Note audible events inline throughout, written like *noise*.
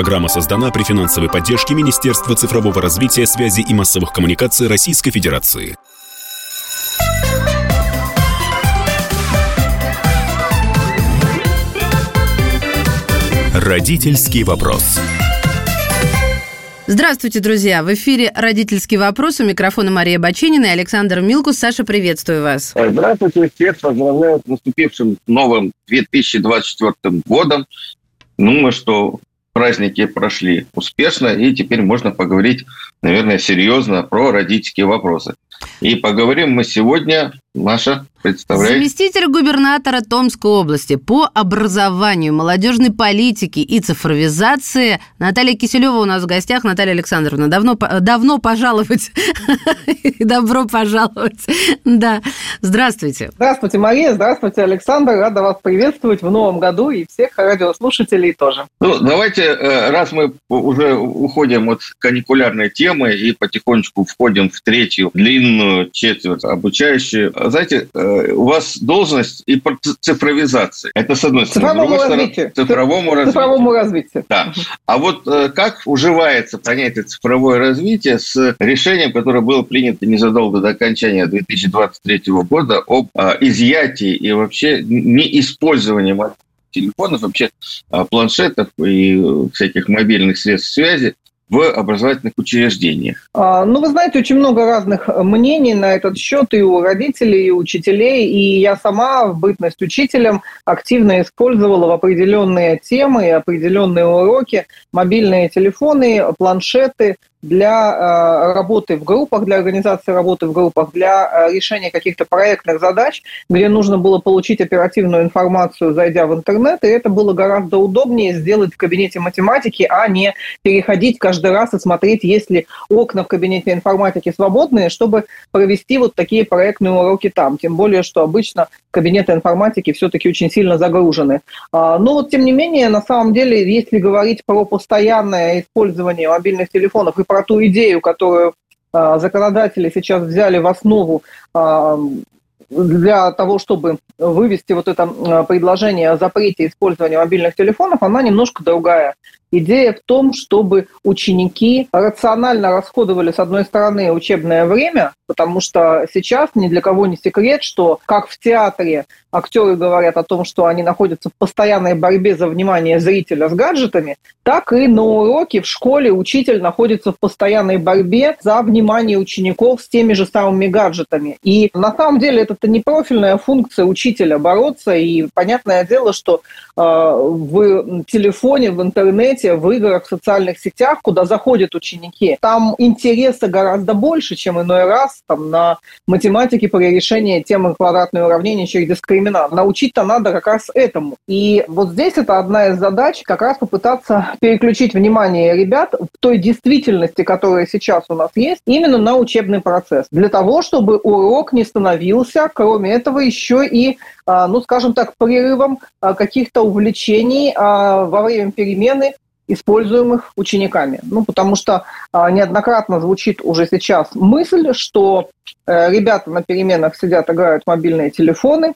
Программа создана при финансовой поддержке Министерства цифрового развития, связи и массовых коммуникаций Российской Федерации. Родительский вопрос. Здравствуйте, друзья! В эфире «Родительский вопрос». У микрофона Мария Баченина и Александр Милкус. Саша, приветствую вас. Здравствуйте, всех поздравляю с наступившим новым 2024 годом. Думаю, что праздники прошли успешно, и теперь можно поговорить, наверное, серьезно про родительские вопросы. И поговорим мы сегодня, Маша, представляет. Заместитель губернатора Томской области по образованию, молодежной политике и цифровизации Наталья Киселева у нас в гостях. Наталья Александровна, давно, давно пожаловать. *laughs* Добро пожаловать. Да. Здравствуйте. Здравствуйте, Мария. Здравствуйте, Александр. Рада вас приветствовать в новом году и всех радиослушателей тоже. Ну, давайте, э, раз мы уже уходим от каникулярной темы и потихонечку входим в третью длинную четверть обучающую. Знаете, э, у вас должность и цифровизация. Это с одной стороны. Цифровому развитию. Цифровому. Цифровому развитию. Да. А вот э, как уживается понятие цифровое развитие с решением, которое было принято незадолго до окончания 2023 года об э, изъятии и вообще неиспользовании телефонов, вообще планшетов и всяких мобильных средств связи в образовательных учреждениях? А, ну, вы знаете, очень много разных мнений на этот счет и у родителей, и у учителей. И я сама в бытность учителем активно использовала в определенные темы определенные уроки мобильные телефоны, планшеты, для э, работы в группах, для организации работы в группах, для э, решения каких-то проектных задач, где нужно было получить оперативную информацию, зайдя в интернет, и это было гораздо удобнее сделать в кабинете математики, а не переходить каждый раз и смотреть, есть ли окна в кабинете информатики свободные, чтобы провести вот такие проектные уроки там. Тем более, что обычно кабинеты информатики все-таки очень сильно загружены. А, но вот, тем не менее, на самом деле, если говорить про постоянное использование мобильных телефонов и про ту идею, которую а, законодатели сейчас взяли в основу а, для того, чтобы вывести вот это а, предложение о запрете использования мобильных телефонов, она немножко другая. Идея в том, чтобы ученики рационально расходовали, с одной стороны, учебное время, потому что сейчас ни для кого не секрет, что как в театре актеры говорят о том, что они находятся в постоянной борьбе за внимание зрителя с гаджетами, так и на уроке в школе учитель находится в постоянной борьбе за внимание учеников с теми же самыми гаджетами. И на самом деле это не профильная функция учителя бороться, и понятное дело, что э, в телефоне, в интернете в играх, в социальных сетях, куда заходят ученики, там интереса гораздо больше, чем иной раз там, на математике при решении темы квадратные уравнения через дискриминант. Научить-то надо как раз этому. И вот здесь это одна из задач, как раз попытаться переключить внимание ребят в той действительности, которая сейчас у нас есть, именно на учебный процесс. Для того, чтобы урок не становился, кроме этого, еще и, а, ну, скажем так, прерывом а, каких-то увлечений а, во время перемены используемых учениками. Ну, потому что неоднократно звучит уже сейчас мысль, что э, ребята на переменах сидят, играют в мобильные телефоны.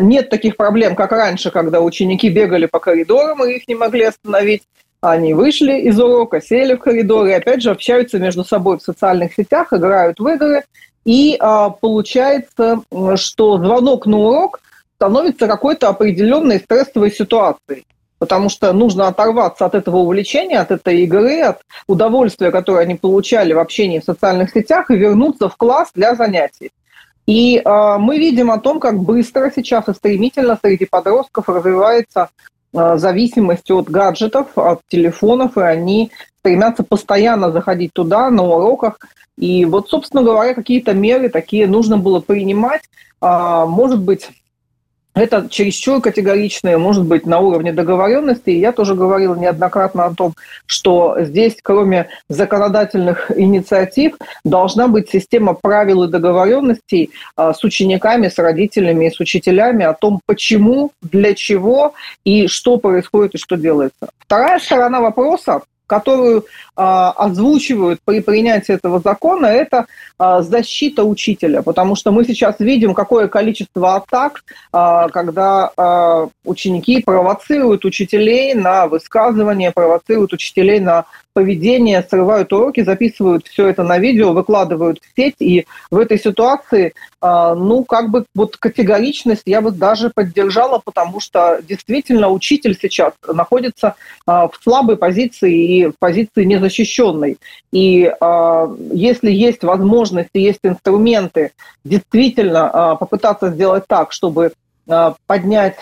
Нет таких проблем, как раньше, когда ученики бегали по коридорам, и их не могли остановить. Они вышли из урока, сели в коридор и опять же общаются между собой в социальных сетях, играют в игры. И а, получается, что звонок на урок становится какой-то определенной стрессовой ситуацией потому что нужно оторваться от этого увлечения, от этой игры, от удовольствия, которое они получали в общении в социальных сетях, и вернуться в класс для занятий. И э, мы видим о том, как быстро сейчас и стремительно среди подростков развивается зависимость от гаджетов, от телефонов, и они стремятся постоянно заходить туда на уроках. И вот, собственно говоря, какие-то меры такие нужно было принимать. Э, может быть, это чересчур категоричное, может быть, на уровне договоренности. И я тоже говорила неоднократно о том, что здесь, кроме законодательных инициатив, должна быть система правил и договоренностей а, с учениками, с родителями и с учителями о том, почему, для чего и что происходит и что делается. Вторая сторона вопроса которую а, озвучивают при принятии этого закона, это а, защита учителя, потому что мы сейчас видим, какое количество атак, а, когда а, ученики провоцируют учителей на высказывания, провоцируют учителей на поведение, срывают уроки, записывают все это на видео, выкладывают в сеть, и в этой ситуации, а, ну, как бы вот категоричность я бы даже поддержала, потому что действительно учитель сейчас находится а, в слабой позиции и в позиции незащищенной. И а, если есть возможности, есть инструменты действительно попытаться сделать так, чтобы поднять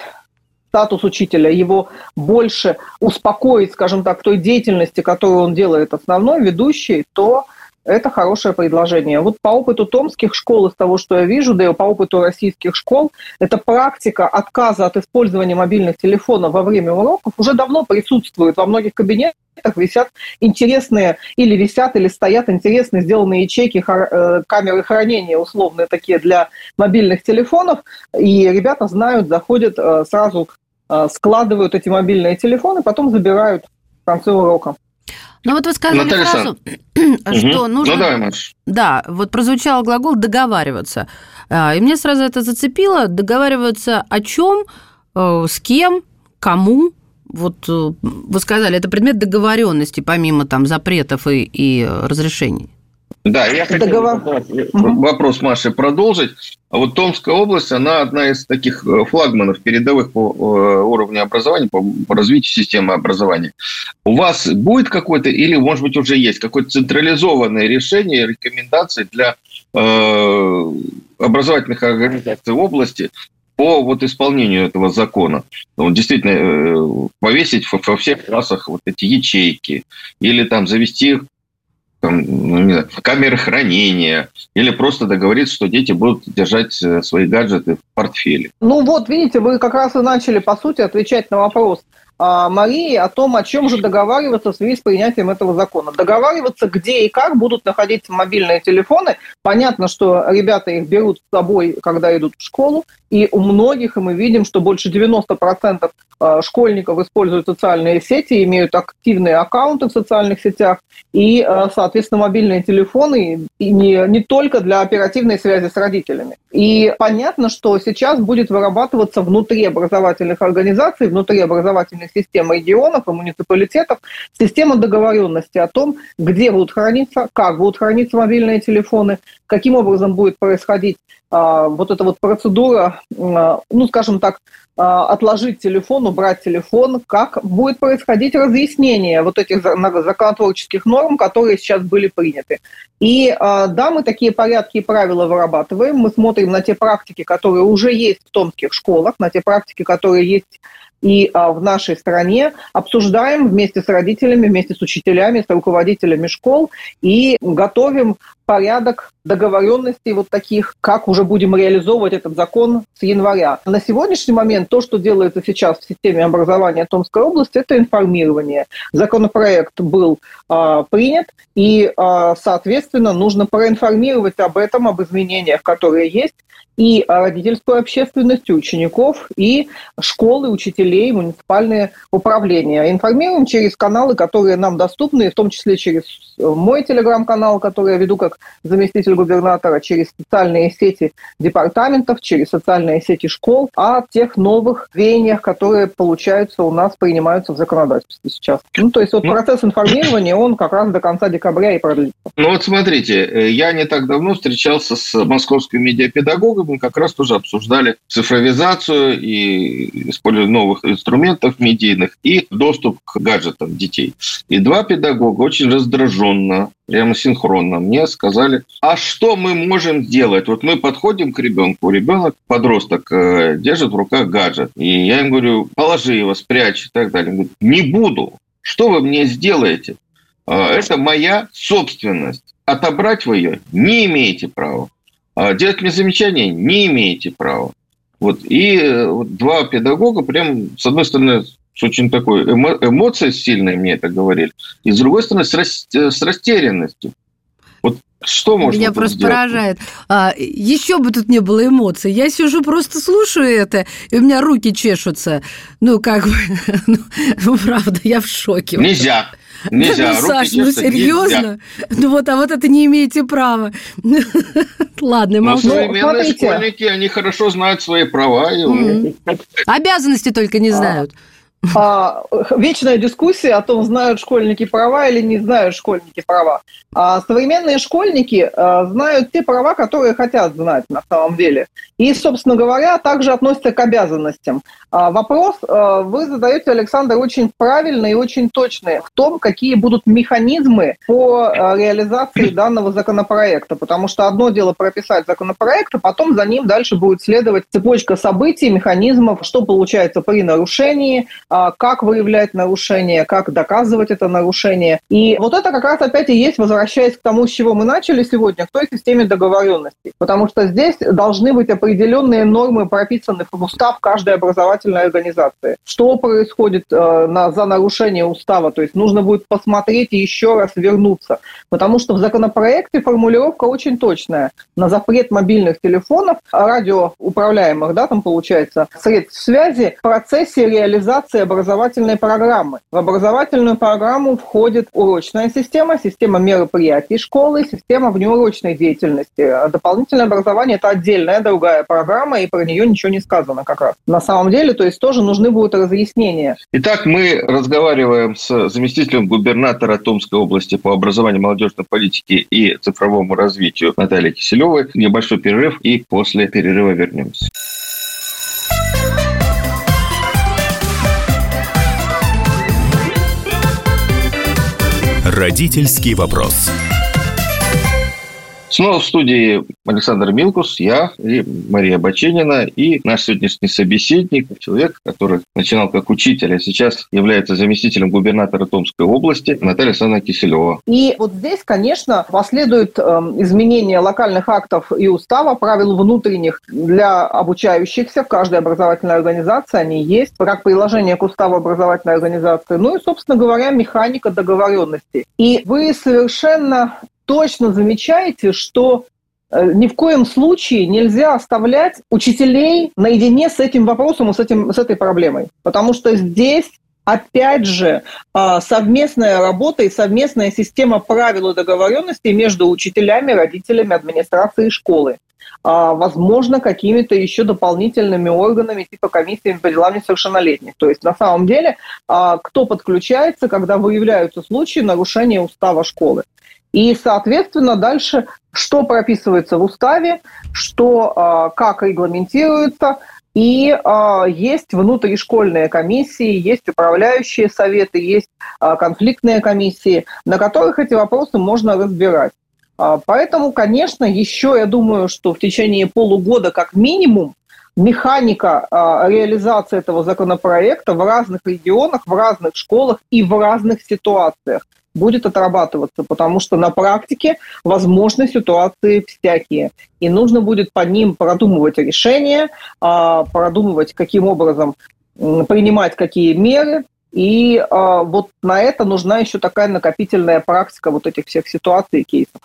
статус учителя, его больше успокоить, скажем так, в той деятельности, которую он делает основной, ведущий, то это хорошее предложение. Вот по опыту томских школ, из того, что я вижу, да и по опыту российских школ, эта практика отказа от использования мобильных телефонов во время уроков уже давно присутствует. Во многих кабинетах висят интересные, или висят, или стоят интересные сделанные ячейки, э, камеры хранения условные такие для мобильных телефонов. И ребята знают, заходят э, сразу складывают эти мобильные телефоны, потом забирают в конце урока. Ну вот вы сказали Наталья фразу, *clears throat* что угу. нужно... Ну давай, Маш. Да, вот прозвучал глагол «договариваться». А, и мне сразу это зацепило. Договариваться о чем, э, с кем, кому. Вот э, вы сказали, это предмет договоренности, помимо там запретов и, и разрешений. Да, я хотел Договор... вопрос Маши продолжить. А вот Томская область, она одна из таких э, флагманов передовых по э, уровню образования, по развитию системы образования. У вас будет какое-то, или, может быть, уже есть какое-то централизованное решение, рекомендации для э, образовательных организаций области по вот исполнению этого закона. Ну, действительно, э, повесить во всех классах вот эти ячейки или там завести ну, не знаю, камеры хранения, или просто договориться, что дети будут держать э, свои гаджеты в портфеле. Ну вот, видите, вы как раз и начали, по сути, отвечать на вопрос Марии о том, о чем же договариваться в связи с принятием этого закона. Договариваться, где и как будут находиться мобильные телефоны. Понятно, что ребята их берут с собой, когда идут в школу, и у многих, и мы видим, что больше 90% а, школьников используют социальные сети, имеют активные аккаунты в социальных сетях, и, а, соответственно, мобильные телефоны и не, не только для оперативной связи с родителями. И понятно, что сейчас будет вырабатываться внутри образовательных организаций, внутри образовательных систем регионов и муниципалитетов система договоренности о том, где будут храниться, как будут храниться мобильные телефоны, каким образом будет происходить а, вот эта вот процедура, а, ну, скажем так, а, отложить телефон, убрать телефон, как будет происходить разъяснение вот этих законотворческих норм, которые сейчас были приняты. И да, мы такие порядки и правила вырабатываем, мы смотрим на те практики, которые уже есть в томских школах, на те практики, которые есть и а, в нашей стране обсуждаем вместе с родителями, вместе с учителями, с руководителями школ и готовим порядок договоренностей вот таких, как уже будем реализовывать этот закон с января. На сегодняшний момент то, что делается сейчас в системе образования Томской области, это информирование. Законопроект был а, принят, и, а, соответственно, нужно проинформировать об этом, об изменениях, которые есть, и родительскую общественность, учеников, и школы, учителей, муниципальные управления. Информируем через каналы, которые нам доступны, в том числе через мой телеграм-канал, который я веду как заместитель губернатора, через социальные сети департаментов, через социальные сети школ, о тех новых веяниях, которые, получаются у нас, принимаются в законодательстве сейчас. Ну, то есть вот ну, процесс информирования, он как раз до конца декабря и продлится. Ну вот смотрите, э, я не так давно встречался с московским медиапедагогом, мы как раз тоже обсуждали цифровизацию и использование новых инструментов медийных и доступ к гаджетам детей. И два педагога очень раздраженно прямо синхронно мне сказали, а что мы можем сделать? Вот мы подходим к ребенку, ребенок, подросток, э, держит в руках гаджет. И я им говорю, положи его, спрячь и так далее. Он говорит, не буду. Что вы мне сделаете? «А, это моя собственность. Отобрать вы ее не имеете права. А делать мне замечания не имеете права. Вот. И э, вот два педагога прям, с одной стороны, с очень такой эмо, эмоцией сильной мне это говорили, и с другой стороны, с, рас, с растерянностью. Вот что можно Меня просто сделать? поражает. А, еще бы тут не было эмоций. Я сижу, просто слушаю это, и у меня руки чешутся. Ну, как бы, *laughs* ну, ну правда, я в шоке. Нельзя. Нельзя. Ну, Саш, ну серьезно? Ну вот, а вот это не имеете права. *laughs* Ладно, молчу. Но современные школьники, они хорошо знают свои права. Обязанности только не знают а, вечная дискуссия о том, знают школьники права или не знают школьники права. А современные школьники а, знают те права, которые хотят знать на самом деле. И, собственно говоря, также относятся к обязанностям. А, вопрос а, вы задаете, Александр, очень правильный и очень точный в том, какие будут механизмы по а, реализации данного законопроекта. Потому что одно дело прописать законопроект, а потом за ним дальше будет следовать цепочка событий, механизмов, что получается при нарушении, как выявлять нарушение, как доказывать это нарушение. И вот это как раз опять и есть, возвращаясь к тому, с чего мы начали сегодня, к той системе договоренности. Потому что здесь должны быть определенные нормы, прописаны в устав каждой образовательной организации. Что происходит э, на, за нарушение устава? То есть нужно будет посмотреть и еще раз вернуться. Потому что в законопроекте формулировка очень точная. На запрет мобильных телефонов, радиоуправляемых, да, там получается, средств связи в процессе реализации образовательной программы. В образовательную программу входит урочная система, система мероприятий школы, система внеурочной деятельности. А дополнительное образование – это отдельная другая программа, и про нее ничего не сказано как раз. На самом деле, то есть тоже нужны будут разъяснения. Итак, мы разговариваем с заместителем губернатора Томской области по образованию, молодежной политике и цифровому развитию Натальей Киселевой. Небольшой перерыв, и после перерыва вернемся. Родительский вопрос. Снова в студии Александр Милкус, я и Мария Баченина, и наш сегодняшний собеседник, человек, который начинал как учитель, а сейчас является заместителем губернатора Томской области, Наталья Александровна Киселева. И вот здесь, конечно, последует э, изменение локальных актов и устава, правил внутренних для обучающихся в каждой образовательной организации, они есть, как приложение к уставу образовательной организации, ну и, собственно говоря, механика договоренности. И вы совершенно точно замечаете, что э, ни в коем случае нельзя оставлять учителей наедине с этим вопросом и с, этим, с этой проблемой. Потому что здесь опять же, а, совместная работа и совместная система правил и договоренностей между учителями, родителями, администрацией школы. А, возможно, какими-то еще дополнительными органами, типа комиссиями по делам несовершеннолетних. То есть, на самом деле, а, кто подключается, когда выявляются случаи нарушения устава школы. И, соответственно, дальше что прописывается в уставе, что а, как регламентируется, и э, есть внутришкольные комиссии, есть управляющие советы, есть э, конфликтные комиссии, на которых эти вопросы можно разбирать. Э, поэтому, конечно, еще я думаю, что в течение полугода как минимум механика э, реализации этого законопроекта в разных регионах, в разных школах и в разных ситуациях будет отрабатываться, потому что на практике возможны ситуации всякие. И нужно будет по ним продумывать решения, а, продумывать, каким образом принимать какие меры. И а, вот на это нужна еще такая накопительная практика вот этих всех ситуаций и кейсов.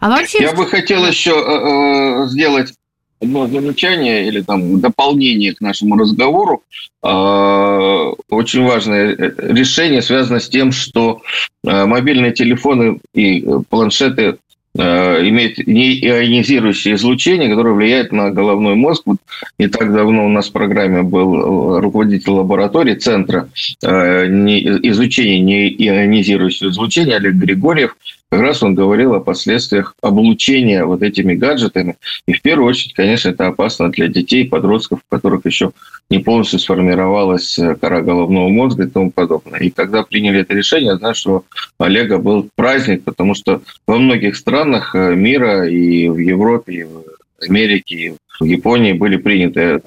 А вообще... Я бы хотел еще э, э, сделать одно замечание или там дополнение к нашему разговору. А, очень важное э, решение связано с тем, что а, мобильные телефоны и э, планшеты имеют неионизирующее излучение, которое влияет на головной мозг. Вот не так давно у нас в программе был э, руководитель лаборатории Центра изучения неионизирующего излучения Олег Григорьев, как раз он говорил о последствиях облучения вот этими гаджетами. И в первую очередь, конечно, это опасно для детей, подростков, у которых еще не полностью сформировалась э, кора головного мозга и тому подобное. И когда приняли это решение, я знаю, что у Олега был праздник, потому что во многих странах э, мира и в Европе, и в Америке, и в Японии были приняты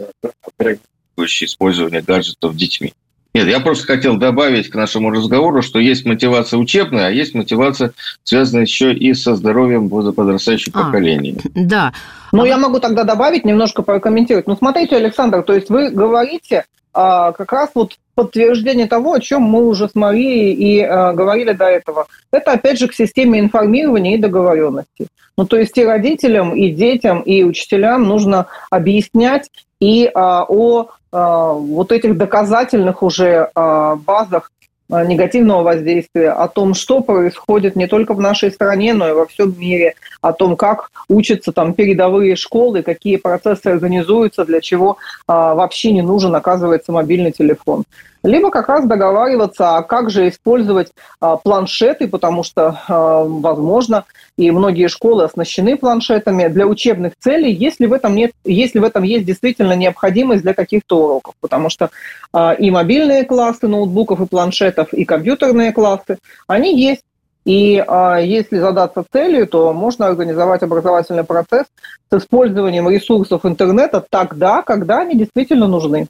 использование гаджетов детьми. Нет, я просто хотел добавить к нашему разговору, что есть мотивация учебная, а есть мотивация, связанная еще и со здоровьем подрастающего а, поколения. Да. Ну, а... я могу тогда добавить, немножко прокомментировать. Ну, смотрите, Александр, то есть вы говорите а, как раз вот подтверждение того, о чем мы уже с Марией и а, говорили до этого. Это, опять же, к системе информирования и договоренности. Ну, то есть и родителям, и детям, и учителям нужно объяснять и а, о вот этих доказательных уже а, базах Э, негативного воздействия, о том, что происходит не только в нашей стране, но и во всем мире, о том, как учатся там передовые школы, какие процессы организуются, для чего а, вообще не нужен, оказывается, мобильный телефон либо как раз договариваться, а как же использовать а, планшеты, потому что, а, возможно, и многие школы оснащены планшетами для учебных целей, если в этом, нет, если в этом есть действительно необходимость для каких-то уроков, потому что а, и мобильные классы ноутбуков и планшетов, и компьютерные классы, они есть. И а, если задаться целью, то можно организовать образовательный процесс с использованием ресурсов интернета тогда, когда они действительно нужны.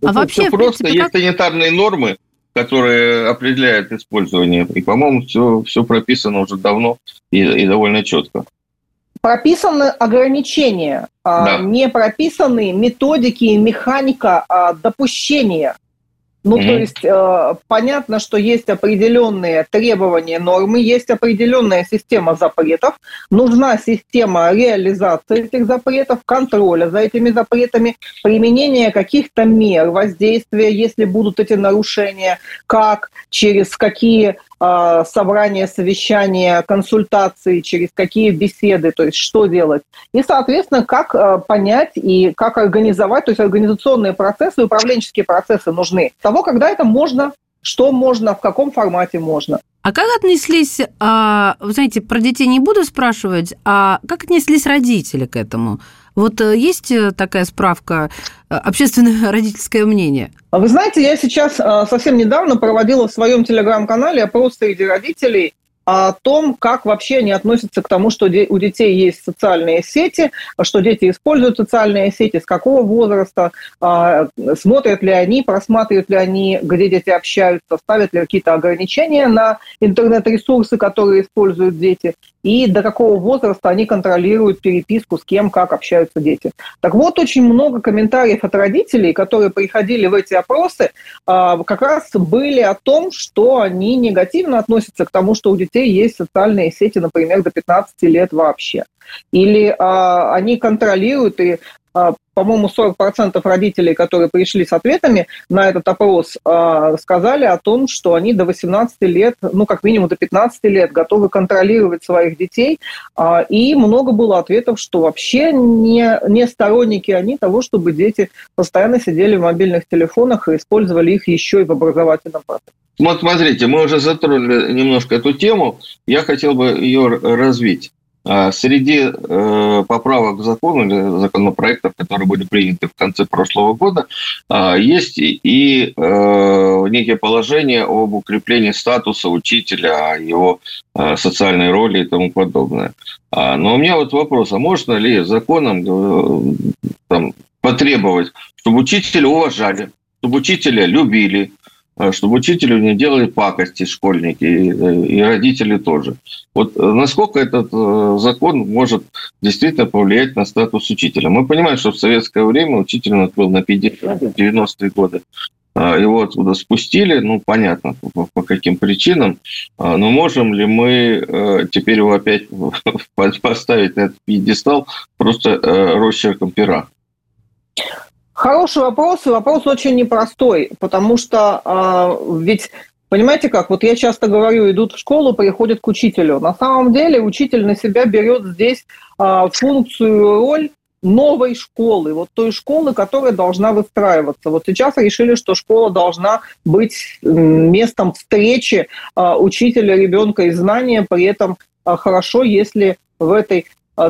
А Это вообще, просто принципе, есть как... санитарные нормы, которые определяют использование. И, по-моему, все, все прописано уже давно и, и довольно четко. Прописаны ограничения, а да. не прописаны методики и механика а, допущения ну, mm-hmm. то есть э, понятно, что есть определенные требования нормы, есть определенная система запретов, нужна система реализации этих запретов, контроля за этими запретами, применения каких-то мер воздействия, если будут эти нарушения, как, через какие а, собрания, совещания, консультации, через какие беседы, то есть что делать. И, соответственно, как а, понять и как организовать, то есть организационные процессы, управленческие процессы нужны. Того, когда это можно, что можно, в каком формате можно. А как отнеслись, а, знаете, про детей не буду спрашивать, а как отнеслись родители к этому? Вот э, есть э, такая справка, э, общественное *laughs* родительское мнение? Вы знаете, я сейчас совсем недавно проводила в своем телеграм-канале опрос среди родителей о том, как вообще они относятся к тому, что у детей есть социальные сети, что дети используют социальные сети, с какого возраста, а, смотрят ли они, просматривают ли они, где дети общаются, ставят ли какие-то ограничения на интернет-ресурсы, которые используют дети, и до какого возраста они контролируют переписку, с кем, как общаются дети. Так вот, очень много комментариев от родителей, которые приходили в эти опросы, а, как раз были о том, что они негативно относятся к тому, что у детей есть социальные сети, например, до 15 лет вообще. Или а, они контролируют и по-моему, 40% родителей, которые пришли с ответами на этот опрос, а, сказали о том, что они до 18 лет, ну, как минимум до 15 лет готовы контролировать своих детей. А, и много было ответов, что вообще не, не сторонники они того, чтобы дети постоянно сидели в мобильных телефонах и использовали их еще и в образовательном процессе. Вот смотрите, мы уже затронули немножко эту тему. Я хотел бы ее развить. А, среди э, поправок к закону или законопроектов, которые были приняты в конце прошлого года, а, есть и э, некие положения об укреплении статуса учителя, его э, социальной роли и тому подобное. А, но у меня вот вопрос, а можно ли законом там, потребовать, чтобы учителя уважали, чтобы учителя любили, чтобы учителю не делали пакости школьники и, э, родители тоже. Вот э, насколько этот закон может действительно повлиять на статус учителя? Мы понимаем, что в советское время учитель у нас был на 90-е годы. Его оттуда спустили, ну, понятно, по, по каким причинам. Но можем ли мы теперь его опять *laughs* поставить на этот пьедестал просто росчерком пера? Хороший вопрос, и вопрос очень непростой, потому что э, ведь Понимаете как? Вот я часто говорю, идут в школу, приходят к учителю. На самом деле учитель на себя берет здесь э, функцию, роль новой школы, вот той школы, которая должна выстраиваться. Вот сейчас решили, что школа должна быть местом встречи э, учителя, ребенка и знания, при этом э, хорошо, если в этой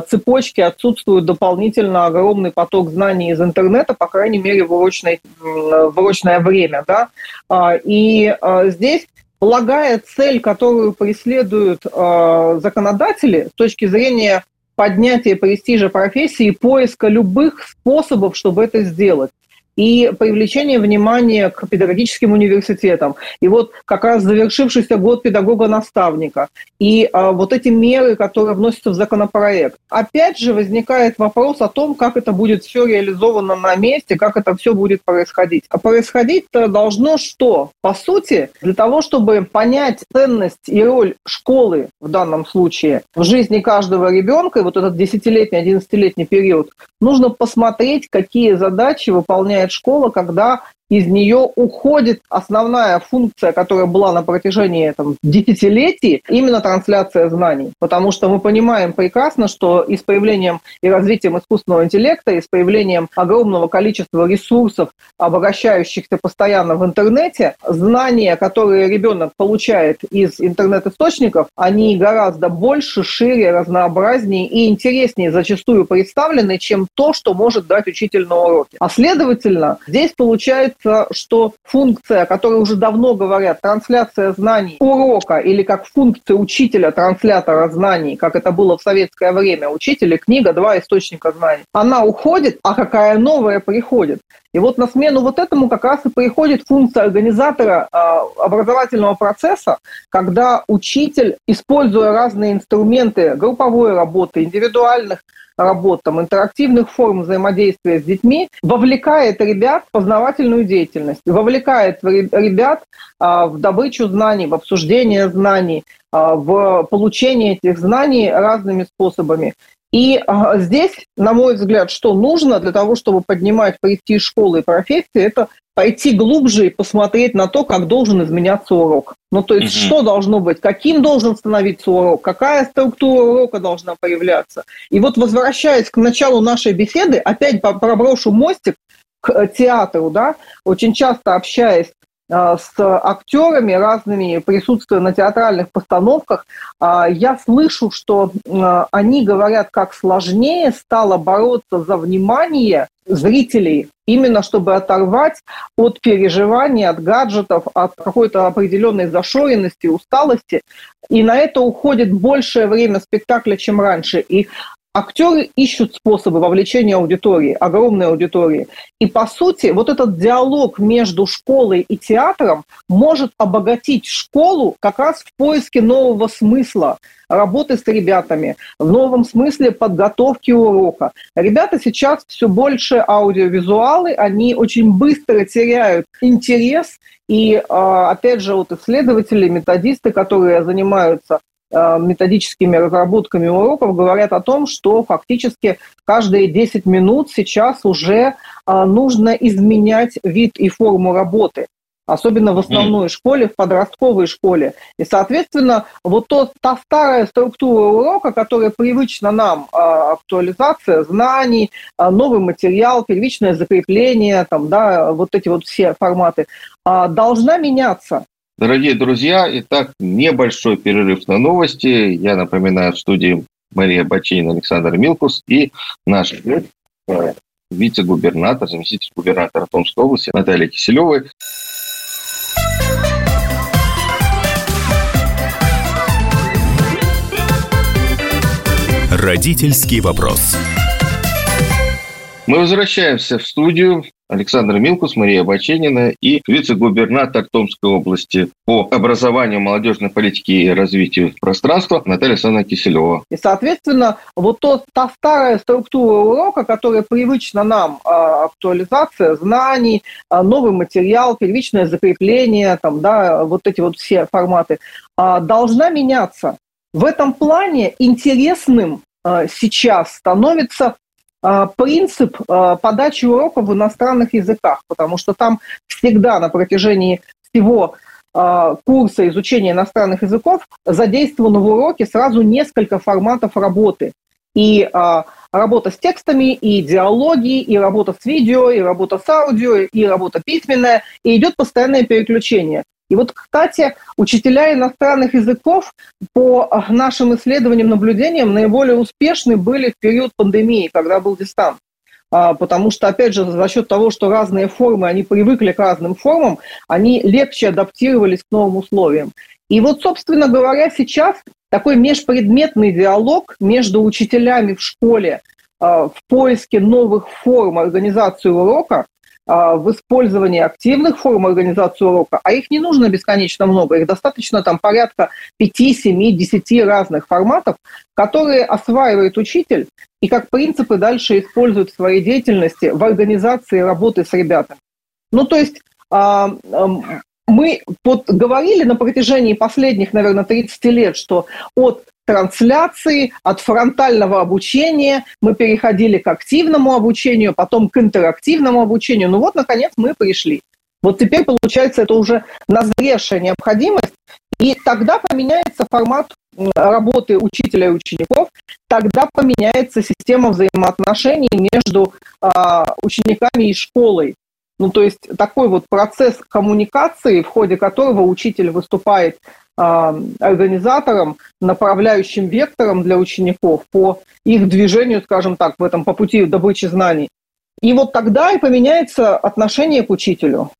цепочки отсутствует дополнительно огромный поток знаний из интернета, по крайней мере, в, урочной, в урочное время. Да? А, и э, здесь полагая цель, которую преследуют законодатели с точки зрения поднятия престижа профессии и поиска любых способов, чтобы это сделать и привлечение внимания к педагогическим университетам. И вот как раз завершившийся год педагога-наставника. И а, вот эти меры, которые вносятся в законопроект. Опять же возникает вопрос о том, как это будет все реализовано на месте, как это все будет происходить. А происходить должно что? По сути, для того, чтобы понять ценность и роль школы в данном случае в жизни каждого ребенка, и вот этот десятилетний, одиннадцатилетний период, нужно посмотреть, какие задачи выполняет школа, когда из нее уходит основная функция, которая была на протяжении там, десятилетий, именно трансляция знаний. Потому что мы понимаем прекрасно, что и с появлением и развитием искусственного интеллекта, и с появлением огромного количества ресурсов, обогащающихся постоянно в интернете, знания, которые ребенок получает из интернет-источников, они гораздо больше, шире, разнообразнее и интереснее зачастую представлены, чем то, что может дать учитель на уроке. А следовательно, здесь получается, что функция, о которой уже давно говорят, трансляция знаний урока или как функция учителя, транслятора знаний, как это было в советское время, учитель и книга, два источника знаний, она уходит, а какая новая приходит. И вот на смену вот этому как раз и приходит функция организатора э, образовательного процесса, когда учитель, используя разные инструменты групповой работы, индивидуальных работ, там, интерактивных форм взаимодействия с детьми, вовлекает ребят в познавательную деятельность, вовлекает ребят а, в добычу знаний, в обсуждение знаний, а, в получение этих знаний разными способами. И а, здесь, на мой взгляд, что нужно для того, чтобы поднимать престиж школы и профессии, это пойти глубже и посмотреть на то, как должен изменяться урок. Ну, то есть, угу. что должно быть, каким должен становиться урок, какая структура урока должна появляться. И вот, возвращаясь к началу нашей беседы, опять проброшу мостик к э, театру, да, очень часто общаясь а, с актерами разными, присутствуя на театральных постановках, а, я слышу, что а, они говорят, как сложнее стало бороться за внимание зрителей, именно чтобы оторвать от переживаний, от гаджетов, от какой-то определенной зашоренности, усталости. И на это уходит большее время спектакля, чем раньше. И актеры ищут способы вовлечения аудитории, огромной аудитории. И, по сути, вот этот диалог между школой и театром может обогатить школу как раз в поиске нового смысла работы с ребятами, в новом смысле подготовки урока. Ребята сейчас все больше аудиовизуалы, они очень быстро теряют интерес и, а, опять же, вот исследователи, методисты, которые занимаются методическими разработками уроков говорят о том, что фактически каждые 10 минут сейчас уже э, нужно изменять вид и форму работы особенно в основной mm. школе, в подростковой школе. И, соответственно, вот то, та старая структура урока, которая привычна нам, э, актуализация знаний, новый материал, первичное закрепление, там, да, вот эти вот все форматы, должна меняться. Дорогие друзья, итак, небольшой перерыв на новости. Я напоминаю, в студии Мария Бачейна, Александр Милкус и наш э, вице-губернатор, заместитель губернатора Томской области Наталья Киселева. Родительский вопрос. Мы возвращаемся в студию. Александр Милкус, Мария Баченина и вице-губернатор Томской области по образованию, молодежной политике и развитию пространства Наталья Александровна Киселева. И, соответственно, вот то, та старая структура урока, которая привычна нам, а, актуализация знаний, а, новый материал, первичное закрепление, там, да, вот эти вот все форматы, а, должна меняться. В этом плане интересным сейчас становится принцип а, подачи уроков в иностранных языках, потому что там всегда на протяжении всего а, курса изучения иностранных языков задействовано в уроке сразу несколько форматов работы. И работа с текстами, и диалоги, и работа с видео, и работа с аудио, и работа письменная, и идет постоянное переключение. И вот, кстати, учителя иностранных языков по нашим исследованиям, наблюдениям наиболее успешны были в период пандемии, когда был дистант. А, потому что, опять же, за счет того, что разные формы, они привыкли к разным формам, они легче адаптировались к новым условиям. И вот, собственно говоря, сейчас такой межпредметный диалог между учителями в школе а, в поиске новых форм организации урока а, в использовании активных форм организации урока, а их не нужно бесконечно много, их достаточно там порядка 5, 7, 10 разных форматов, которые осваивает учитель и как принципы дальше использует в своей деятельности в организации работы с ребятами. Ну, то есть а, мы вот говорили на протяжении последних, наверное, 30 лет, что от трансляции, от фронтального обучения мы переходили к активному обучению, потом к интерактивному обучению. Ну вот, наконец, мы пришли. Вот теперь, получается, это уже назревшая необходимость, и тогда поменяется формат работы учителя и учеников, тогда поменяется система взаимоотношений между а, учениками и школой. Ну, то есть такой вот процесс коммуникации, в ходе которого учитель выступает организатором, направляющим вектором для учеников по их движению, скажем так, в этом по пути добычи знаний. И вот тогда и поменяется отношение к учителю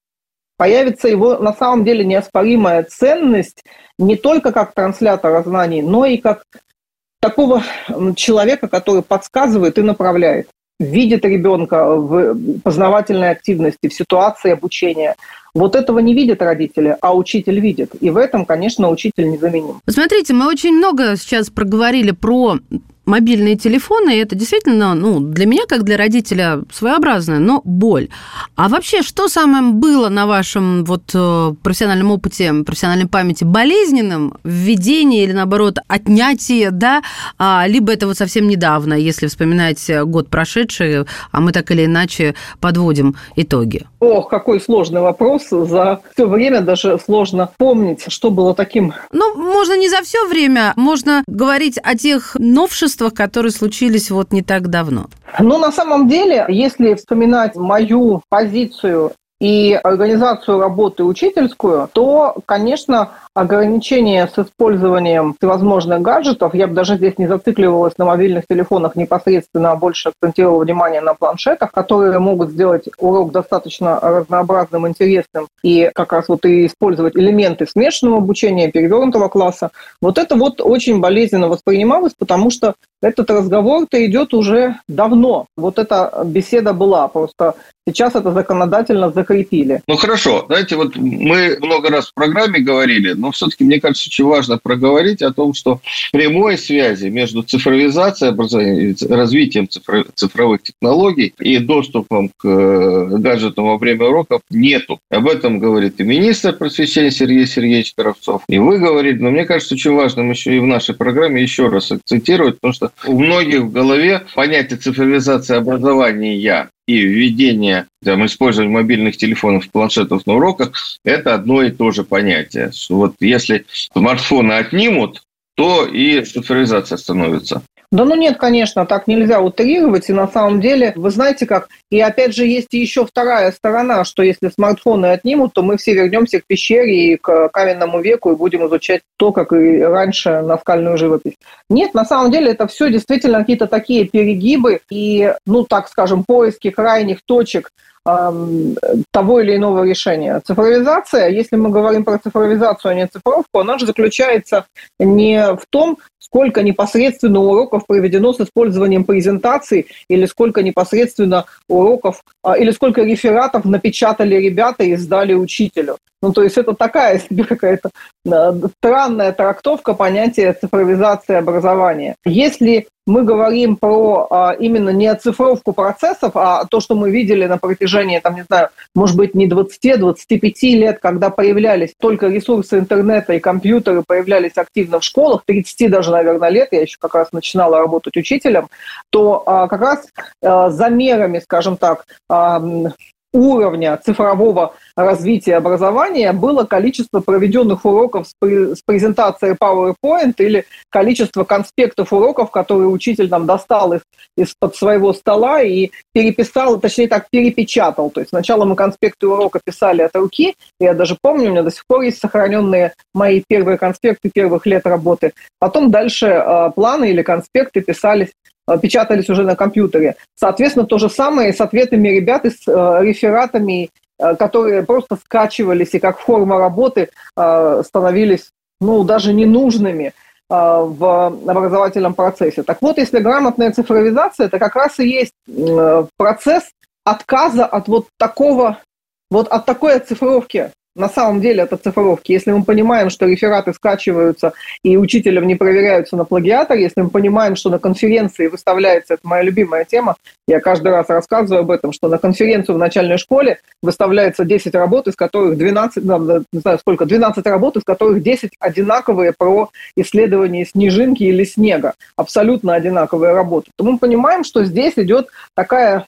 появится его на самом деле неоспоримая ценность не только как транслятора знаний, но и как такого человека, который подсказывает и направляет, видит ребенка в познавательной активности, в ситуации обучения. Вот этого не видят родители, а учитель видит. И в этом, конечно, учитель незаменим. Смотрите, мы очень много сейчас проговорили про мобильные телефоны, это действительно, ну, для меня, как для родителя, своеобразная, но боль. А вообще, что самое было на вашем вот э, профессиональном опыте, профессиональной памяти болезненным, введение или, наоборот, отнятие, да, а, либо это вот совсем недавно, если вспоминать год прошедший, а мы так или иначе подводим итоги? Ох, какой сложный вопрос. За все время даже сложно помнить, что было таким. Ну, можно не за все время, можно говорить о тех новшествах, которые случились вот не так давно? Ну, на самом деле, если вспоминать мою позицию и организацию работы учительскую, то, конечно, ограничения с использованием всевозможных гаджетов, я бы даже здесь не зацикливалась на мобильных телефонах непосредственно, а больше акцентировала внимание на планшетах, которые могут сделать урок достаточно разнообразным, интересным и как раз вот и использовать элементы смешанного обучения, перевернутого класса. Вот это вот очень болезненно воспринималось, потому что этот разговор-то идет уже давно. Вот эта беседа была, просто сейчас это законодательно закрепили. Ну хорошо, знаете, вот мы много раз в программе говорили, но все-таки, мне кажется, очень важно проговорить о том, что прямой связи между цифровизацией развитием цифровых технологий и доступом к э, гаджетам во время уроков нету. Об этом говорит и министр просвещения Сергей Сергеевич Коровцов, и вы говорите, но мне кажется, очень важным еще и в нашей программе еще раз акцентировать, потому что у многих в голове понятие цифровизации образования и введение, там, использования мобильных телефонов, планшетов на уроках – это одно и то же понятие. Вот если смартфоны отнимут, то и цифровизация становится. Да ну нет, конечно, так нельзя утрировать. И на самом деле, вы знаете как, и опять же есть еще вторая сторона, что если смартфоны отнимут, то мы все вернемся к пещере и к каменному веку и будем изучать то, как и раньше наскальную живопись. Нет, на самом деле это все действительно какие-то такие перегибы и, ну так скажем, поиски крайних точек того или иного решения. Цифровизация, если мы говорим про цифровизацию, а не цифровку, она же заключается не в том, сколько непосредственно уроков проведено с использованием презентаций, или сколько непосредственно уроков, а, или сколько рефератов напечатали ребята и сдали учителю. Ну, то есть это такая себе какая-то странная трактовка понятия цифровизации образования. Если мы говорим про а, именно не оцифровку процессов, а то, что мы видели на протяжении, там, не знаю, может быть, не 20-25 лет, когда появлялись только ресурсы интернета и компьютеры появлялись активно в школах, 30 даже, наверное, лет, я еще как раз начинала работать учителем, то а, как раз а, замерами, скажем так, а, уровня цифрового развития образования было количество проведенных уроков с, презентацией PowerPoint или количество конспектов уроков, которые учитель нам достал из, из-под своего стола и переписал, точнее так, перепечатал. То есть сначала мы конспекты урока писали от руки, я даже помню, у меня до сих пор есть сохраненные мои первые конспекты первых лет работы. Потом дальше э, планы или конспекты писались печатались уже на компьютере. Соответственно, то же самое с ответами ребят и с э, рефератами, э, которые просто скачивались и как форма работы становились ну, даже ненужными в образовательном процессе. Так вот, если грамотная цифровизация, это как раз и есть процесс отказа от вот такого, вот от такой оцифровки на самом деле это цифровки. Если мы понимаем, что рефераты скачиваются и учителям не проверяются на плагиатор, если мы понимаем, что на конференции выставляется, это моя любимая тема, я каждый раз рассказываю об этом, что на конференцию в начальной школе выставляется 10 работ, из которых 12, не знаю сколько, 12 работ, из которых 10 одинаковые про исследование снежинки или снега. Абсолютно одинаковые работы. То мы понимаем, что здесь идет такая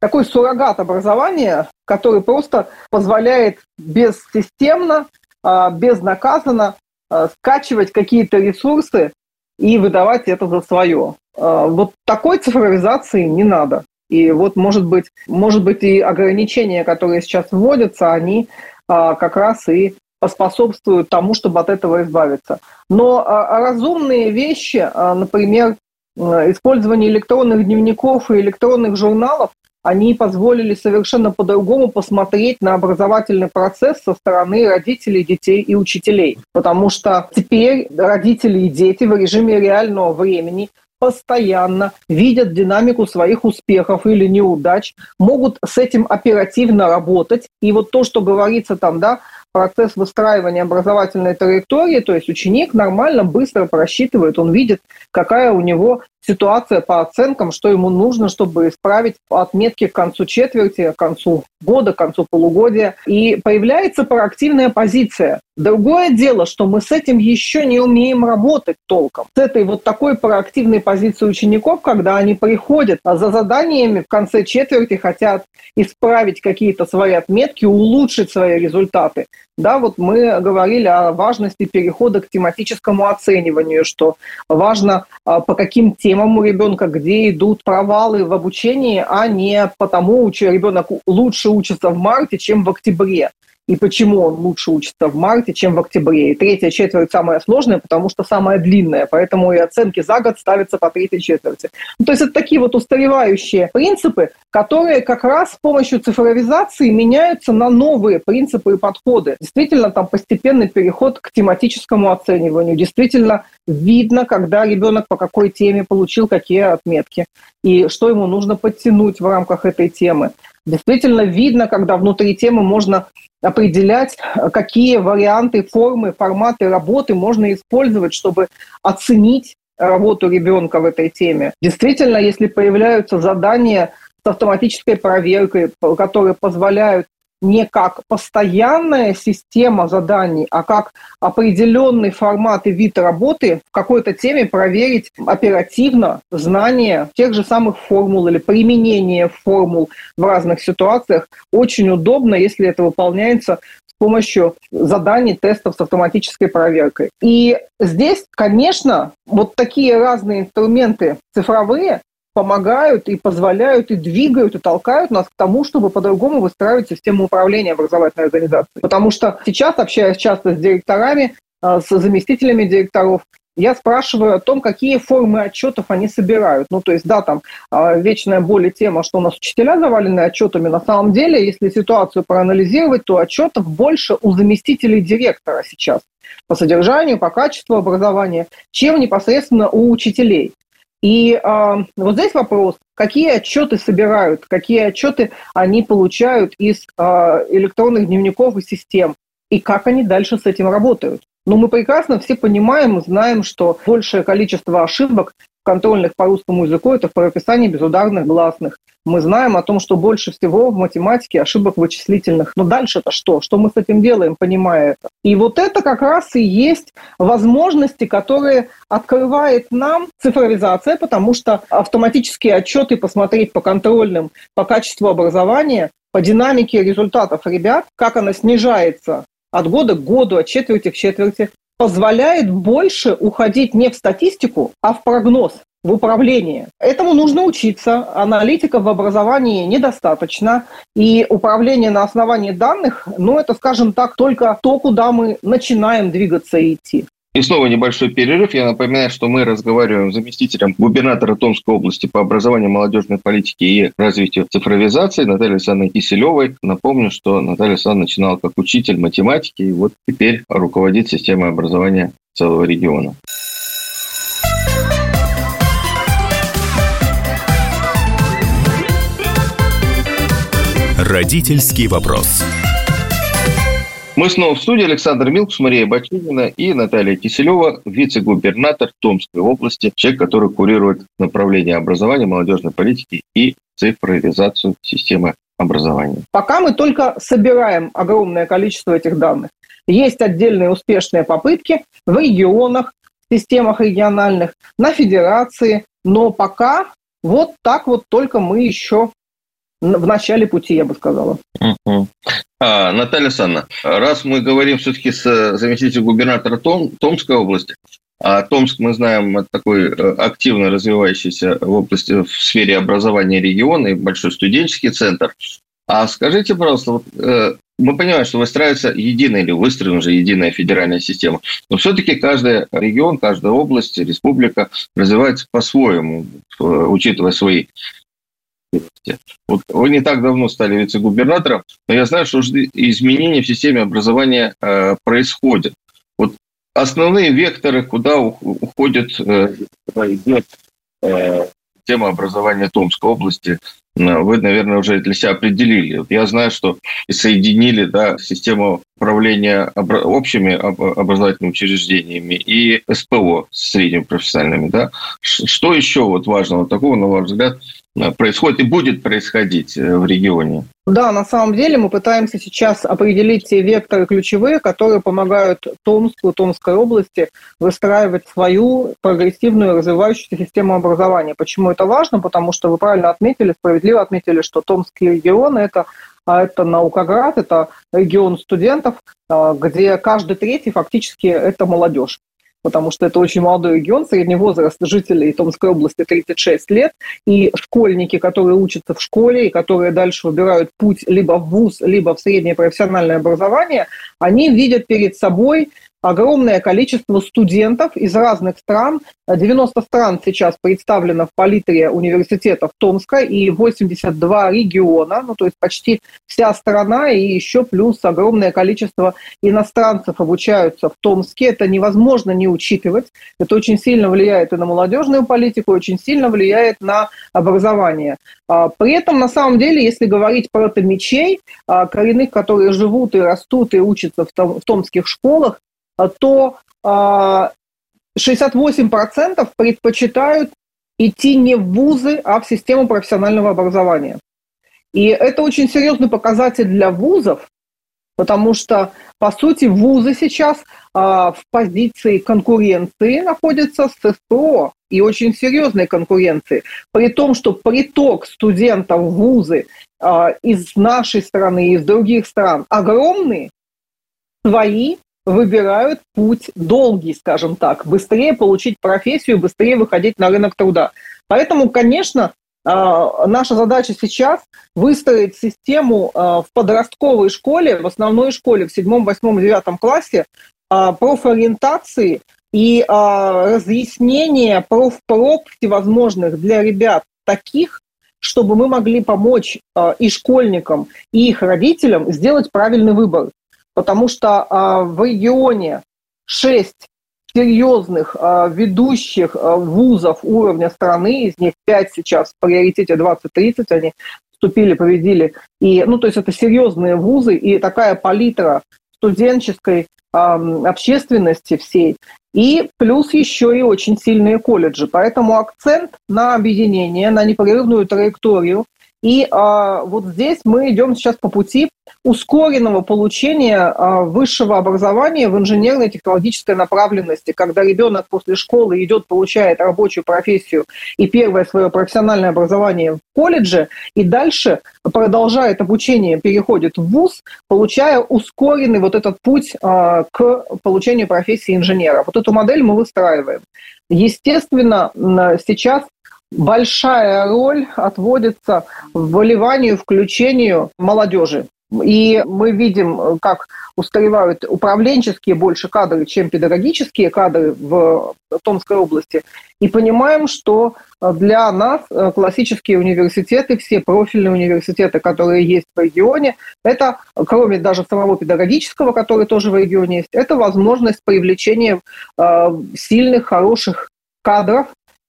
такой суррогат образования, который просто позволяет бессистемно, а, безнаказанно а, скачивать какие-то ресурсы и выдавать это за свое. А, вот такой цифровизации не надо. И вот, может быть, может быть, и ограничения, которые сейчас вводятся, они как раз и поспособствуют тому, чтобы от этого избавиться. Но разумные вещи, например, использование электронных дневников и электронных журналов, они позволили совершенно по-другому посмотреть на образовательный процесс со стороны родителей, детей и учителей. Потому что теперь родители и дети в режиме реального времени постоянно видят динамику своих успехов или неудач, могут с этим оперативно работать. И вот то, что говорится там, да, процесс выстраивания образовательной траектории, то есть ученик нормально, быстро просчитывает, он видит, какая у него ситуация по оценкам, что ему нужно, чтобы исправить отметки к концу четверти, к концу года, к концу полугодия. И появляется проактивная позиция. Другое дело, что мы с этим еще не умеем работать толком. С этой вот такой проактивной позиции учеников, когда они приходят а за заданиями в конце четверти, хотят исправить какие-то свои отметки, улучшить свои результаты. Да, вот мы говорили о важности перехода к тематическому оцениванию, что важно а, по каким темам у ребенка, где идут провалы в обучении, а не потому, что ребенок лучше учится в марте, чем в октябре и почему он лучше учится в марте, чем в октябре. И третья четверть самая сложная, потому что самая длинная, поэтому и оценки за год ставятся по третьей четверти. Ну, то есть это такие вот устаревающие принципы, которые как раз с помощью цифровизации меняются на новые принципы и подходы. Действительно, там постепенный переход к тематическому оцениванию. Действительно, видно, когда ребенок по какой теме получил какие отметки и что ему нужно подтянуть в рамках этой темы. Действительно видно, когда внутри темы можно определять, какие варианты, формы, форматы работы можно использовать, чтобы оценить работу ребенка в этой теме. Действительно, если появляются задания с автоматической проверкой, которые позволяют не как постоянная система заданий, а как определенный формат и вид работы в какой-то теме проверить оперативно знание тех же самых формул или применение формул в разных ситуациях. Очень удобно, если это выполняется с помощью заданий, тестов с автоматической проверкой. И здесь, конечно, вот такие разные инструменты цифровые, помогают и позволяют, и двигают, и толкают нас к тому, чтобы по-другому выстраивать систему управления образовательной организацией. Потому что сейчас, общаясь часто с директорами, э, с заместителями директоров, я спрашиваю о том, какие формы отчетов они собирают. Ну, то есть, да, там э, вечная боль и тема, что у нас учителя завалены отчетами. На самом деле, если ситуацию проанализировать, то отчетов больше у заместителей директора сейчас по содержанию, по качеству образования, чем непосредственно у учителей. И э, вот здесь вопрос, какие отчеты собирают, какие отчеты они получают из э, электронных дневников и систем, и как они дальше с этим работают. Но мы прекрасно все понимаем, знаем, что большее количество ошибок контрольных по русскому языку – это в прописании безударных гласных. Мы знаем о том, что больше всего в математике ошибок вычислительных. Но дальше-то что? Что мы с этим делаем, понимая это? И вот это как раз и есть возможности, которые открывает нам цифровизация, потому что автоматические отчеты посмотреть по контрольным, по качеству образования, по динамике результатов ребят, как она снижается от года к году, от четверти к четверти, позволяет больше уходить не в статистику, а в прогноз, в управлении. Этому нужно учиться. Аналитика в образовании недостаточно. И управление на основании данных, ну, это, скажем так, только то, куда мы начинаем двигаться и идти. И снова небольшой перерыв. Я напоминаю, что мы разговариваем с заместителем губернатора Томской области по образованию, молодежной политике и развитию цифровизации Натальей Александровной Киселевой. Напомню, что Наталья Александровна начинала как учитель математики и вот теперь руководит системой образования целого региона. Родительский вопрос. Мы снова в студии. Александр Милкус, Мария Бачинина и Наталья Киселева, вице-губернатор Томской области, человек, который курирует направление образования, молодежной политики и цифровизацию системы образования. Пока мы только собираем огромное количество этих данных. Есть отдельные успешные попытки в регионах, в системах региональных, на федерации, но пока вот так вот только мы еще в начале пути, я бы сказала. А, Наталья Александровна, раз мы говорим все-таки с заместителем губернатора Том, Томской области, а Томск, мы знаем, это такой э, активно развивающийся в области, в сфере образования регион и большой студенческий центр. А скажите, пожалуйста, вот, э, мы понимаем, что выстраивается единая или выстроена уже единая федеральная система, но все-таки каждый регион, каждая область, республика развивается по-своему, учитывая свои вот вы не так давно стали вице-губернатором, но я знаю, что изменения в системе образования э, происходят. Вот основные векторы, куда уходит, э, идет э, тема образования Томской области, вы, наверное, уже для себя определили. Я знаю, что соединили да, систему управления общими образовательными учреждениями и СПО средними профессиональными. Да? Что еще вот важного такого, на ваш взгляд, происходит и будет происходить э, в регионе? Да, на самом деле мы пытаемся сейчас определить те векторы ключевые, которые помогают Томску, Томской области выстраивать свою прогрессивную развивающуюся систему образования. Почему это важно? Потому что вы правильно отметили, справедливо отметили, что Томский регион – это а это Наукоград, это регион студентов, а, где каждый третий фактически это молодежь потому что это очень молодой регион, средний возраст жителей Томской области 36 лет, и школьники, которые учатся в школе и которые дальше выбирают путь либо в ВУЗ, либо в среднее профессиональное образование, они видят перед собой огромное количество студентов из разных стран. 90 стран сейчас представлено в палитре университетов Томска и 82 региона, ну то есть почти вся страна и еще плюс огромное количество иностранцев обучаются в Томске. Это невозможно не учитывать. Это очень сильно влияет и на молодежную политику, очень сильно влияет на образование. А, при этом, на самом деле, если говорить про томичей, а, коренных, которые живут и растут и учатся в томских школах, то 68% а, предпочитают идти не в вузы, а в систему профессионального образования. И это очень серьезный показатель для вузов, потому что, по сути, вузы сейчас а, в позиции конкуренции находятся с СПО и очень серьезной конкуренции. При том, что приток студентов в вузы а, из нашей страны и из других стран огромный, свои выбирают путь долгий, скажем так, быстрее получить профессию, быстрее выходить на рынок труда. Поэтому, конечно, а, наша задача сейчас выстроить систему а, в подростковой школе, в основной школе, в седьмом, восьмом, девятом классе а, профориентации и разъяснения профпроб всевозможных для ребят таких, чтобы мы могли помочь и школьникам, и их родителям сделать правильный выбор потому что а, в регионе шесть серьезных а, ведущих а, вузов уровня страны, из них пять сейчас в приоритете 2030, они вступили, победили. И, ну, то есть это серьезные вузы и такая палитра студенческой общественности всей. И плюс еще и очень сильные колледжи. Поэтому акцент на объединение, на непрерывную траекторию и а, вот здесь мы идем сейчас по пути ускоренного получения а, высшего образования в инженерной технологической направленности, когда ребенок после школы идет, получает рабочую профессию и первое свое профессиональное образование в колледже, и дальше продолжает обучение, переходит в ВУЗ, получая ускоренный вот этот путь а, к получению профессии инженера. Вот эту модель мы выстраиваем. Естественно, сейчас большая роль отводится выливанию, включению молодежи. И мы видим, как устаревают управленческие больше кадры, чем педагогические кадры в Томской области. И понимаем, что для нас классические университеты, все профильные университеты, которые есть в регионе, это, кроме даже самого педагогического, который тоже в регионе есть, это возможность привлечения э, сильных, хороших кадров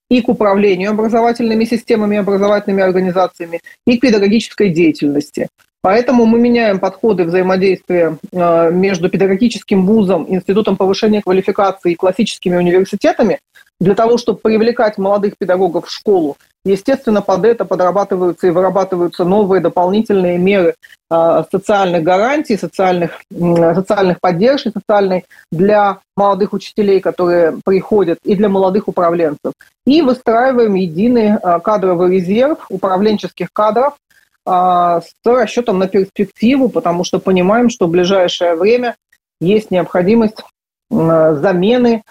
и к управлению образовательными системами, образовательными организациями, и к педагогической деятельности. Поэтому мы меняем подходы взаимодействия э, между педагогическим вузом, институтом повышения квалификации и классическими университетами для того, чтобы привлекать молодых педагогов в школу Естественно, под это подрабатываются и вырабатываются новые дополнительные меры а, социальных гарантий, социальных, социальных поддержек социальной для молодых учителей, которые приходят, и для молодых управленцев. И выстраиваем единый а, кадровый резерв управленческих кадров, с расчетом на перспективу, потому что понимаем, что в ближайшее время есть необходимость замены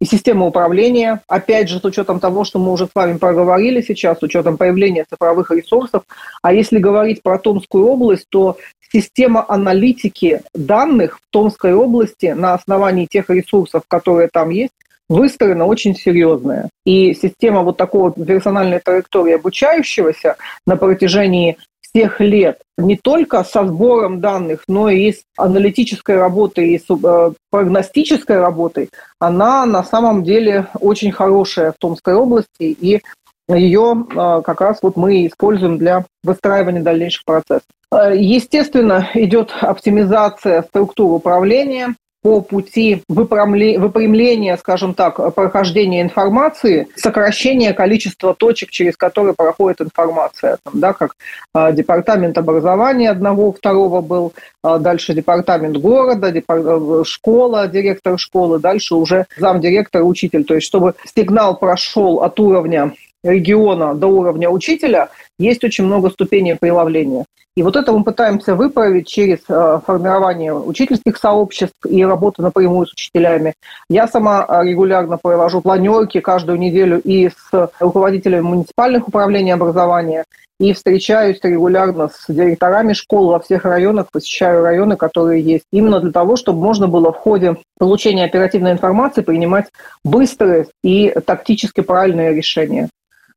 и системы управления, опять же, с учетом того, что мы уже с вами проговорили сейчас, с учетом появления цифровых ресурсов. А если говорить про Томскую область, то система аналитики данных в Томской области на основании тех ресурсов, которые там есть, выстроена очень серьезная. И система вот такого персональной траектории обучающегося на протяжении всех лет не только со сбором данных, но и с аналитической работой, и с э, прогностической работой, она на самом деле очень хорошая в Томской области, и ее э, как раз вот мы используем для выстраивания дальнейших процессов. Э, естественно, идет оптимизация структуры управления, по пути выпрямления, скажем так, прохождения информации, сокращение количества точек, через которые проходит информация. Там, да, как э, департамент образования одного, второго был, э, дальше департамент города, депар... школа, директор школы, дальше уже замдиректор, учитель. То есть, чтобы сигнал прошел от уровня региона до уровня учителя, есть очень много ступеней прилавления. И вот это мы пытаемся выправить через э, формирование учительских сообществ и работу напрямую с учителями. Я сама э, регулярно провожу планерки каждую неделю и с руководителями муниципальных управлений образования, и встречаюсь регулярно с директорами школ во всех районах, посещаю районы, которые есть, именно для того, чтобы можно было в ходе получения оперативной информации принимать быстрые и тактически правильные решения.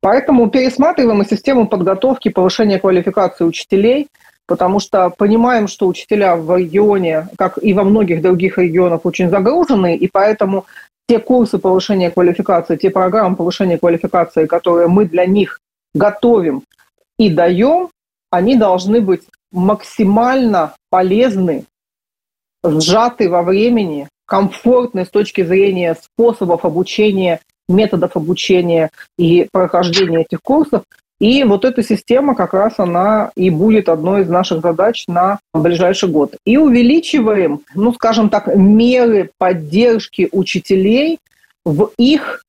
Поэтому пересматриваем и систему подготовки, повышения квалификации учителей, потому что понимаем, что учителя в регионе, как и во многих других регионах, очень загружены, и поэтому те курсы повышения квалификации, те программы повышения квалификации, которые мы для них готовим и даем, они должны быть максимально полезны, сжаты во времени, комфортны с точки зрения способов обучения методов обучения и прохождения этих курсов. И вот эта система как раз она и будет одной из наших задач на ближайший год. И увеличиваем, ну, скажем так, меры поддержки учителей в их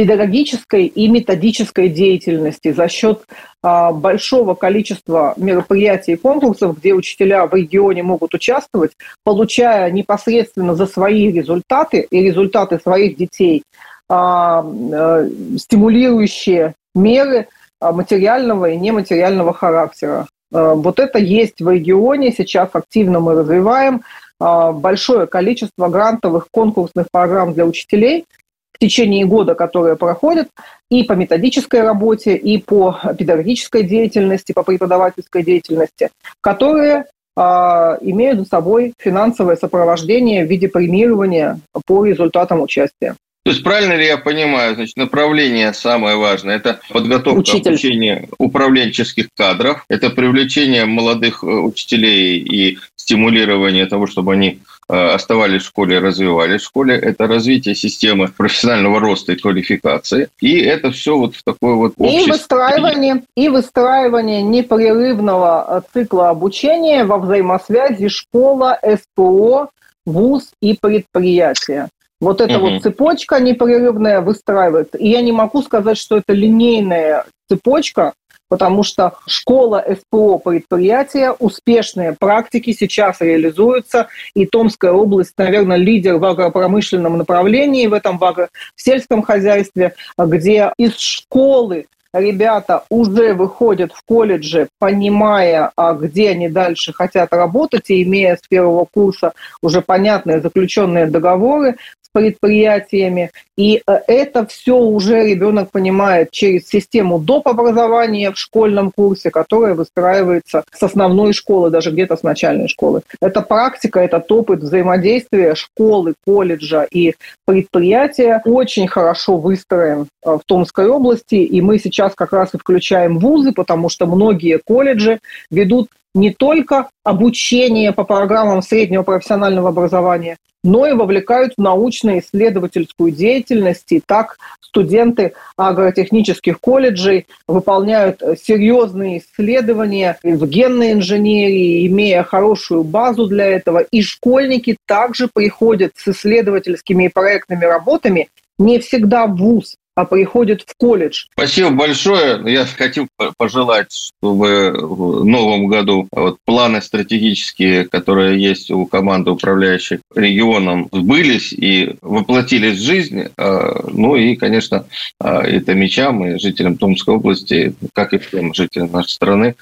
педагогической и методической деятельности за счет а, большого количества мероприятий и конкурсов, где учителя в регионе могут участвовать, получая непосредственно за свои результаты и результаты своих детей стимулирующие меры а, материального и нематериального характера. А, вот это есть в регионе, сейчас активно мы развиваем большое количество грантовых конкурсных программ для учителей в течение года, которые проходят и по методической работе, и по педагогической деятельности, по преподавательской деятельности, которые имеют за собой финансовое сопровождение в виде премирования по результатам участия. То есть правильно ли я понимаю, значит, направление самое важное – это подготовка Учитель. обучения управленческих кадров, это привлечение молодых э, учителей и стимулирование того, чтобы они э, оставались в школе развивались в школе, это развитие системы профессионального роста и квалификации. И это все вот в такой вот. И выстраивание, и выстраивание непрерывного э, цикла обучения во взаимосвязи школа, СПО, ВУЗ и предприятие. Вот эта угу. вот цепочка непрерывная выстраивается. И я не могу сказать, что это линейная цепочка, потому что школа СПО предприятия, успешные практики сейчас реализуются, и Томская область, наверное, лидер в агропромышленном направлении, в этом в, агро... в сельском хозяйстве, где из школы ребята уже выходят в колледже, понимая, а где они дальше хотят работать, и имея с первого курса уже понятные заключенные договоры, предприятиями. И э, это все уже ребенок понимает через систему доп. образования в школьном курсе, которая выстраивается с основной школы, даже где-то с начальной школы. Это практика, это опыт взаимодействия школы, колледжа и предприятия очень хорошо выстроен э, в Томской области. И мы сейчас как раз и включаем вузы, потому что многие колледжи ведут не только обучение по программам среднего профессионального образования, но и вовлекают в научно-исследовательскую деятельность. И так студенты агротехнических колледжей выполняют серьезные исследования в генной инженерии, имея хорошую базу для этого. И школьники также приходят с исследовательскими и проектными работами не всегда в ВУЗ, приходит в колледж. Спасибо большое. Я хотел пожелать, чтобы в новом году вот планы стратегические, которые есть у команды управляющих регионом, сбылись и воплотились в жизнь. Ну и, конечно, это мечам и жителям Томской области, как и всем жителям нашей страны,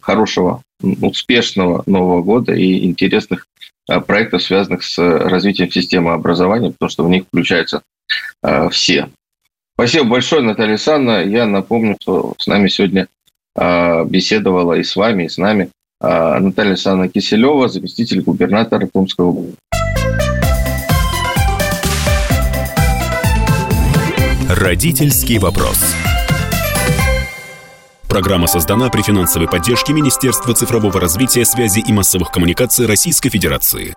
хорошего успешного Нового года и интересных а, проектов, связанных с развитием системы образования, потому что в них включаются а, все. Спасибо большое, Наталья Александровна. Я напомню, что с нами сегодня а, беседовала и с вами, и с нами Наталья Александровна Киселева, заместитель губернатора Томской области. Родительский вопрос. Программа создана при финансовой поддержке Министерства цифрового развития, связи и массовых коммуникаций Российской Федерации.